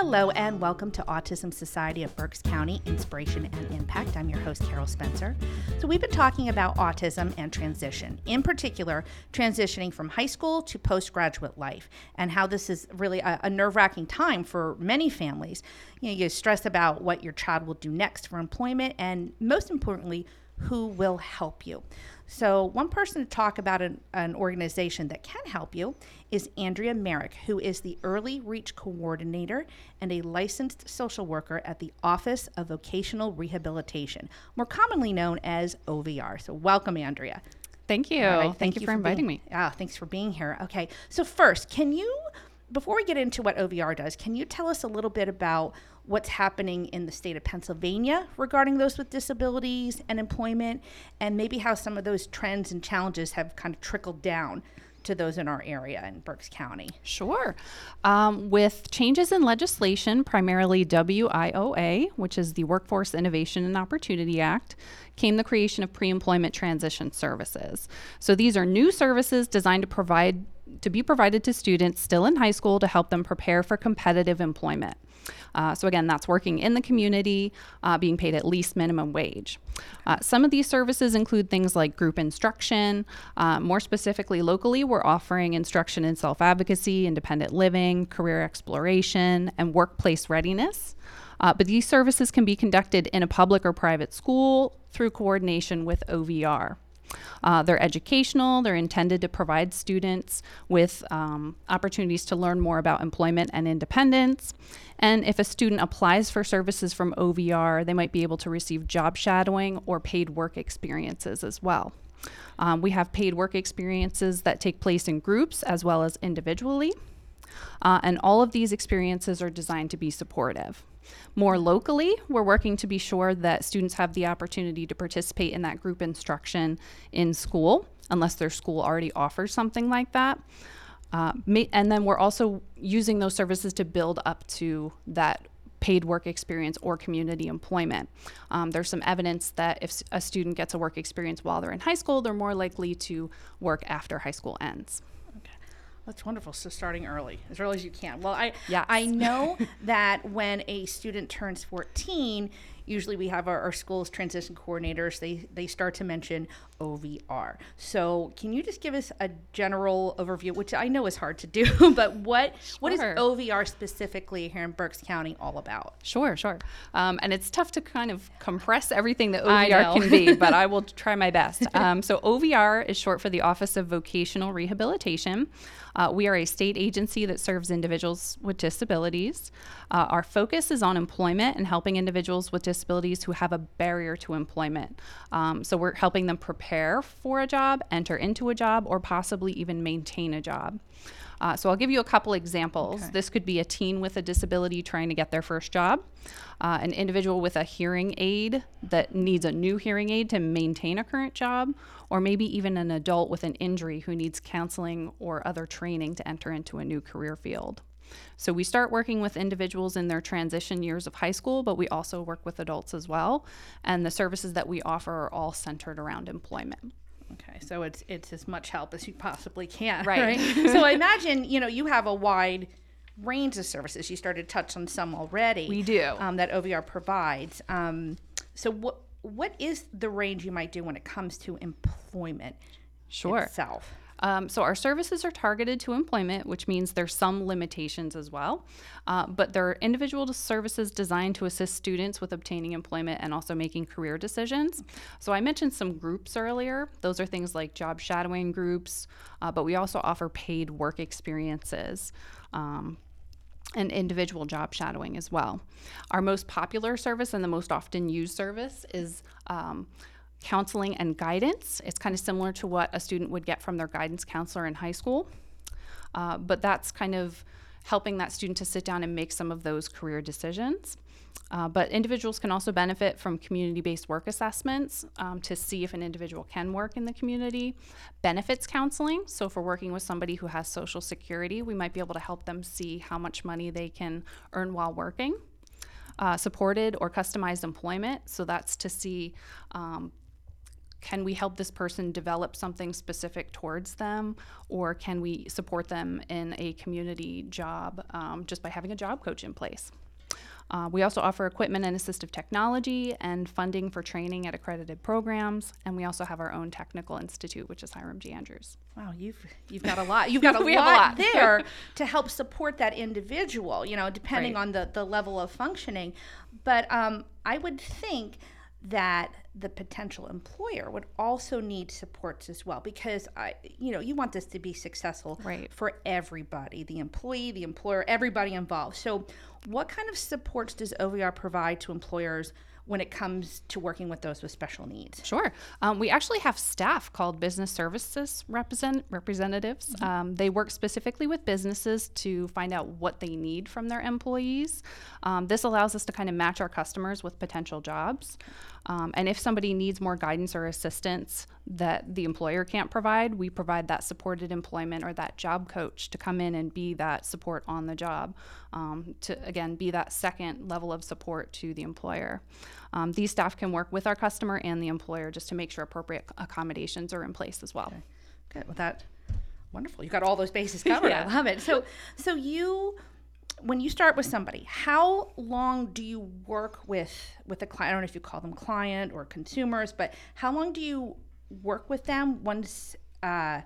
Hello and welcome to Autism Society of Berks County Inspiration and Impact. I'm your host, Carol Spencer. So, we've been talking about autism and transition, in particular, transitioning from high school to postgraduate life, and how this is really a, a nerve wracking time for many families. You know, you stress about what your child will do next for employment, and most importantly, who will help you. So, one person to talk about an, an, organization that can help you is Andrea Merrick, who is the Early Reach Coordinator and a licensed social worker at the Office of Vocational Rehabilitation, more commonly known as OVR. So, welcome, Andrea. Thank you. Right, thank, thank, you, for, for inviting being, me. Ah, thanks for being here. Okay, so first, can you, before we get into what OVR does, can you tell us a little bit about what's happening in the state of Pennsylvania regarding those with disabilities and employment, and maybe how some of those trends and challenges have kind of trickled down to those in our area in Berks County. Sure. Um, with changes in legislation, primarily WIOA, which is the Workforce Innovation and Opportunity Act, came the creation of pre employment transition services. So these are new services designed to provide to be provided to students still in high school to help them prepare for competitive employment. Uh, so, again, that's working in the community, uh, being paid at least minimum wage. Uh, some of these services include things like group instruction. Uh, more specifically, locally, we're offering instruction in self advocacy, independent living, career exploration, and workplace readiness. Uh, but these services can be conducted in a public or private school through coordination with OVR. Uh, they're educational, they're intended to provide students with um, opportunities to learn more about employment and independence. And if a student applies for services from OVR, they might be able to receive job shadowing or paid work experiences as well. Um, we have paid work experiences that take place in groups as well as individually. Uh, and all of these experiences are designed to be supportive. More locally, we're working to be sure that students have the opportunity to participate in that group instruction in school, unless their school already offers something like that. Uh, and then we're also using those services to build up to that paid work experience or community employment. Um, there's some evidence that if a student gets a work experience while they're in high school, they're more likely to work after high school ends. That's wonderful. So starting early, as early as you can. Well, I yes. I know that when a student turns 14, usually we have our, our school's transition coordinators. They they start to mention OVR. So can you just give us a general overview, which I know is hard to do, but what sure. what is OVR specifically here in Berks County all about? Sure, sure. Um, and it's tough to kind of compress everything that OVR can be, but I will try my best. Um, so OVR is short for the Office of Vocational Rehabilitation. Uh, we are a state agency that serves individuals with disabilities. Uh, our focus is on employment and helping individuals with disabilities who have a barrier to employment. Um, so we're helping them prepare for a job, enter into a job, or possibly even maintain a job. Uh, so I'll give you a couple examples. Okay. This could be a teen with a disability trying to get their first job, uh, an individual with a hearing aid that needs a new hearing aid to maintain a current job, or maybe even an adult with an injury who needs counseling or other training to enter into a new career field. So we start working with individuals in their transition years of high school, but we also work with adults as well. And the services that we offer are all centered around employment. Okay, so it's it's as much help as you possibly can, right? right? so I imagine you know you have a wide range of services. You started to touch on some already. We do um, that OVR provides. Um, so what what is the range you might do when it comes to employment sure. itself? Um, so our services are targeted to employment, which means there's some limitations as well. Uh, but they're individual services designed to assist students with obtaining employment and also making career decisions. So I mentioned some groups earlier. Those are things like job shadowing groups, uh, but we also offer paid work experiences. Um, and individual job shadowing as well. Our most popular service and the most often used service is um, counseling and guidance. It's kind of similar to what a student would get from their guidance counselor in high school, uh, but that's kind of helping that student to sit down and make some of those career decisions. Uh, but individuals can also benefit from community based work assessments um, to see if an individual can work in the community. Benefits counseling. So, if we're working with somebody who has Social Security, we might be able to help them see how much money they can earn while working. Uh, supported or customized employment. So, that's to see um, can we help this person develop something specific towards them, or can we support them in a community job um, just by having a job coach in place? Uh, we also offer equipment and assistive technology and funding for training at accredited programs, and we also have our own technical institute, which is Hiram G. Andrews. Wow, you've you've got a lot. You've got a, We lot, have a lot. there to help support that individual. You know, depending Right. on the the level of functioning. But um, I would think that the potential employer would also need supports as well because I, you know, you want this to be successful Right. for everybody, the employee, the employer, everybody involved. So, what kind of supports does OVR provide to employers when it comes to working with those with special needs? Sure. Um, we actually have staff called business services represent- representatives. Um, they work specifically with businesses to find out what they need from their employees. Um, this allows us to kind of match our customers with potential jobs. Um, and if somebody needs more guidance or assistance that the employer can't provide, we provide that supported employment or that job coach to come in and be that support on the job, um, to again be that second level of support to the employer. Um, these staff can work with our customer and the employer just to make sure appropriate accommodations are in place as well. Good. Well, that wonderful. You got all those bases covered. Yeah. I love it. So, so you, when you start with somebody, how long do you work with with a client? I don't know if you call them client or consumers, but how long do you work with them once uh,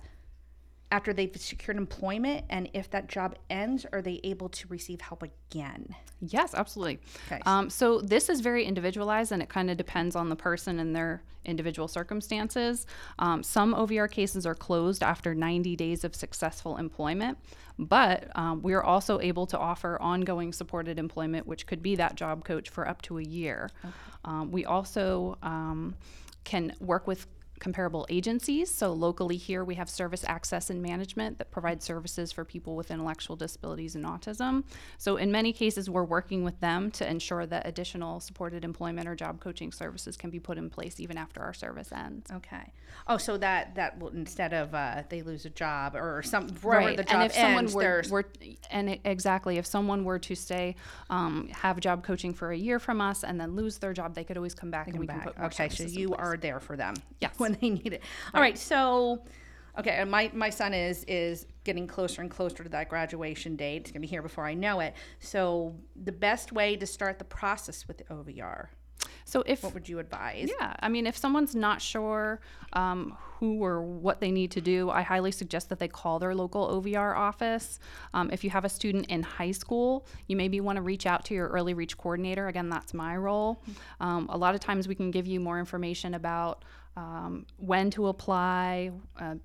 after they've secured employment? And if that job ends, are they able to receive help again? Yes, absolutely. Okay. Um, so this is very individualized and it kind of depends on the person and their individual circumstances. Um, some OVR cases are closed after 90 days of successful employment, but um, we are also able to offer ongoing supported employment, which could be that job coach for up to a year. Um, we also um, can work with comparable agencies. So locally here we have Service Access and Management that provides services for people with intellectual disabilities and autism. So in many cases we're working with them to ensure that additional supported employment or job coaching services can be put in place even after our service ends. Okay. Oh, so that that will instead of uh, they lose a job or some wherever the job and if someone ends, were, were and it, exactly if someone were to stay um, have job coaching for a year from us and then lose their job they could always come back and we back. can put more okay, so you are there for them Yes. when they need it. All right, so okay, and my my son is is getting closer and closer to that graduation date. It's gonna be here before I know it. So the best way to start the process with OVR, so if what would you advise? Yeah, I mean, if someone's not sure um, who or what they need to do, I highly suggest that they call their local OVR office. Um, if you have a student in high school, you maybe want to reach out to your early reach coordinator. Again, that's my role. Um, a lot of times we can give you more information about um, when to apply. Uh,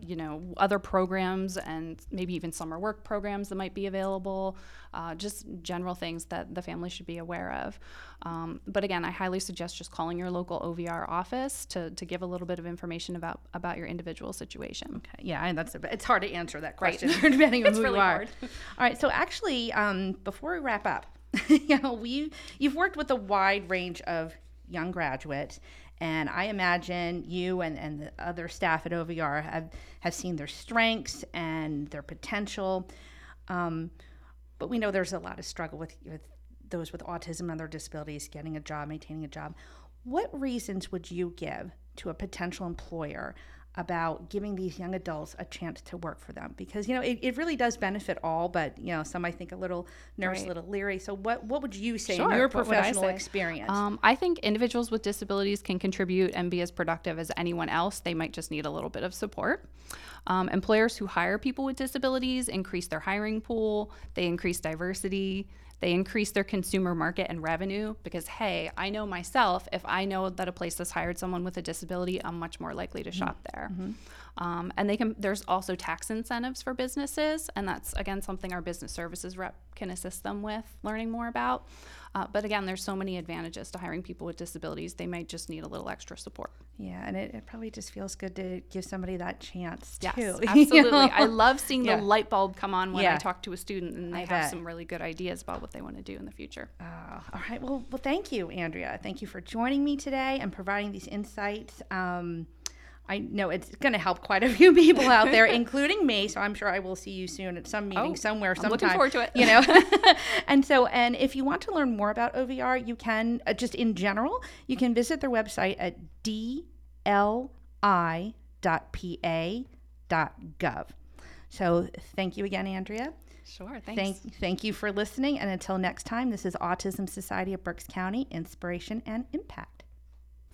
you know other programs and maybe even summer work programs that might be available uh, just general things that the family should be aware of um, but again i highly suggest just calling your local ovr office to, to give a little bit of information about about your individual situation Okay, Yeah, and that's it's hard to answer that question depending on It's who really you are. hard. All right, so actually, um, before we wrap up, you know, we you've worked with a wide range of young graduates, and I imagine you and, and the other staff at OVR have have seen their strengths and their potential. Um, but we know there's a lot of struggle with with those with autism and other disabilities getting a job, maintaining a job. What reasons would you give to a potential employer about giving these young adults a chance to work for them? Because you know it, it really does benefit all, but you know some i think a little nervous, a little leery. So what what would you say Sure, in your I professional say? experience? Um, I think individuals with disabilities can contribute and be as productive as anyone else. They might just need a little bit of support. Um, employers who hire people with disabilities increase their hiring pool, they increase diversity, they increase their consumer market and revenue because, hey, I know myself, if I know that a place has hired someone with a disability, I'm much more likely to mm-hmm. shop there. Mm-hmm. Um, and they can. There's also tax incentives for businesses, and that's again something our business services rep can assist them with learning more about. Uh, but again, there's so many advantages to hiring people with disabilities. They might just need a little extra support. yeah, and it, it probably just feels good to give somebody that chance Yes, too. you absolutely. know? I love seeing Yeah. the light bulb come on when Yeah. I talk to a student and they I have bet. some really good ideas about what they want to do in the future. Uh, all right. Well, well, thank you, Andrea. Thank you for joining me today and providing these insights. Um, I know it's going to help quite a few people out there, including me. So I'm sure I will see you soon at some meeting Oh, somewhere, I'm sometime. looking forward to it. You know, and so and if you want to learn more about OVR, you can uh, just in general, you can visit their website at li.pa.gov. So thank you again, Andrea. Sure. Thanks. Thank, thank you for listening. And until next time, this is Autism Society of Berks County Inspiration and Impact.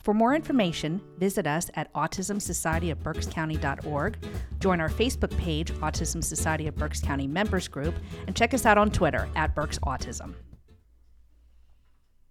For more information, visit us at autismsocietyofberkscounty.org, join our Facebook page, Autism Society of Berks County Members Group, and check us out on Twitter at Berks Autism.